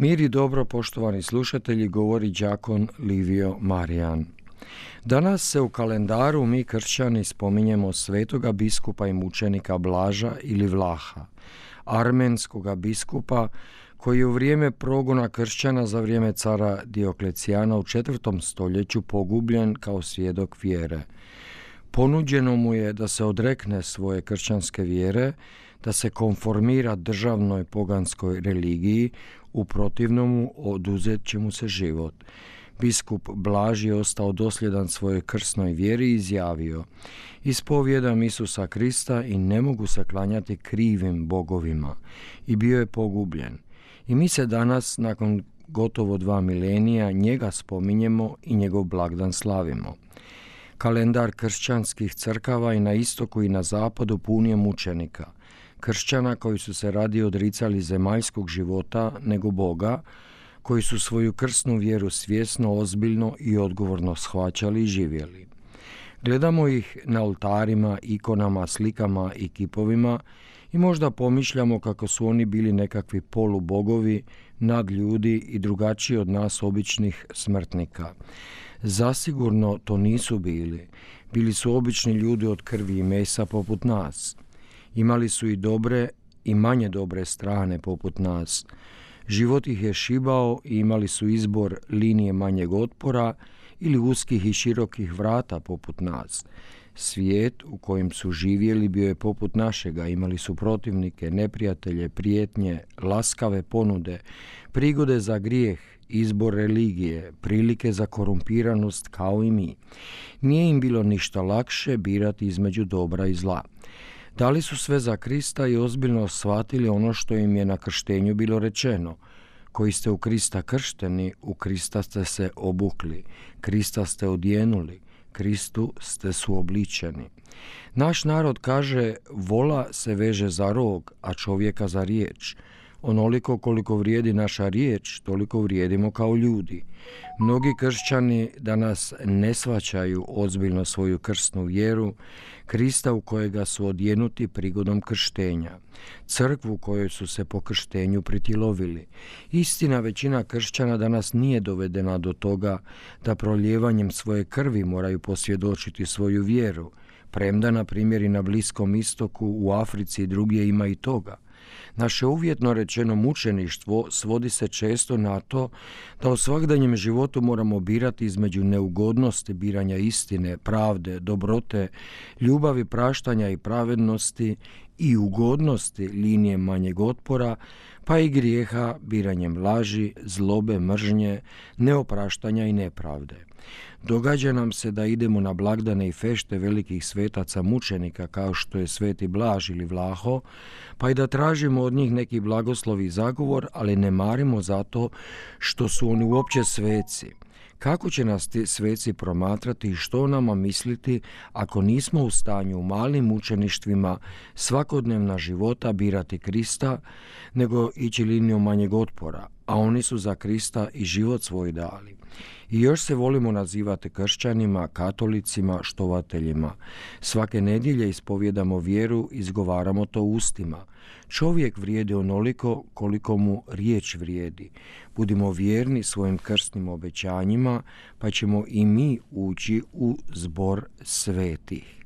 Mir i dobro, poštovani slušatelji, govori đakon Livio Marijan. Danas se u kalendaru mi kršćani spominjemo svetoga biskupa i mučenika Blaža ili Vlaha, armenskoga biskupa koji je u vrijeme progona kršćana za vrijeme cara Dioklecijana u četvrtom stoljeću pogubljen kao svjedok vjere. Ponuđeno mu je da se odrekne svoje kršćanske vjere, da se konformira državnoj poganskoj religiji, u protivnomu oduzet će mu se život. Biskup Blaž je ostao dosljedan svojoj krsnoj vjeri i izjavio Ispovjedam Isusa Krista i ne mogu se klanjati krivim bogovima. I bio je pogubljen. I mi se danas, nakon gotovo dva milenija, njega spominjemo i njegov blagdan slavimo. Kalendar kršćanskih crkava i na istoku i na zapadu pun je mučenika – kršćana koji su se radi odricali zemaljskog života nego Boga, koji su svoju krsnu vjeru svjesno, ozbiljno i odgovorno shvaćali i živjeli. Gledamo ih na oltarima, ikonama, slikama i kipovima i možda pomišljamo kako su oni bili nekakvi polubogovi, nad ljudi i drugačiji od nas običnih smrtnika. Zasigurno to nisu bili. Bili su obični ljudi od krvi i mesa poput nas. Imali su i dobre i manje dobre strane poput nas. Život ih je šibao i imali su izbor linije manjeg otpora ili uskih i širokih vrata poput nas. Svijet u kojem su živjeli bio je poput našega, imali su protivnike, neprijatelje, prijetnje, laskave ponude, prigode za grijeh, izbor religije, prilike za korumpiranost kao i mi. Nije im bilo ništa lakše birati između dobra i zla. Dali su sve za Krista i ozbiljno shvatili ono što im je na krštenju bilo rečeno. Koji ste u Krista kršteni, u Krista ste se obukli, Krista ste odjenuli, Kristu ste suobličeni. Naš narod kaže vola se veže za rog, a čovjeka za riječ. Onoliko koliko vrijedi naša riječ, toliko vrijedimo kao ljudi. Mnogi kršćani danas ne svaćaju ozbiljno svoju krsnu vjeru, Krista u kojega su odjenuti prigodom krštenja, crkvu kojoj su se po krštenju pritilovili. Istina većina kršćana danas nije dovedena do toga da proljevanjem svoje krvi moraju posvjedočiti svoju vjeru, premda na primjer i na Bliskom istoku, u Africi i drugdje ima i toga – Naše uvjetno rečeno mučeništvo svodi se često na to da u svakdanjem životu moramo birati između neugodnosti biranja istine, pravde, dobrote, ljubavi, praštanja i pravednosti i ugodnosti linije manjeg otpora, pa i grijeha biranjem laži, zlobe, mržnje, neopraštanja i nepravde. Događa nam se da idemo na blagdane i fešte velikih svetaca mučenika kao što je sveti Blaž ili Vlaho, pa i da tražimo od njih neki blagoslovi i zagovor, ali ne marimo zato što su oni uopće sveci. Kako će nas ti sveci promatrati i što nama misliti ako nismo u stanju u malim učeništvima svakodnevna života birati Krista, nego ići linijom manjeg otpora, a oni su za Krista i život svoj dali. I još se volimo nazivati kršćanima, katolicima, štovateljima. Svake nedjelje ispovjedamo vjeru, izgovaramo to ustima. Čovjek vrijedi onoliko koliko mu riječ vrijedi. Budimo vjerni svojim krstnim obećanjima, pa ćemo i mi ući u zbor svetih.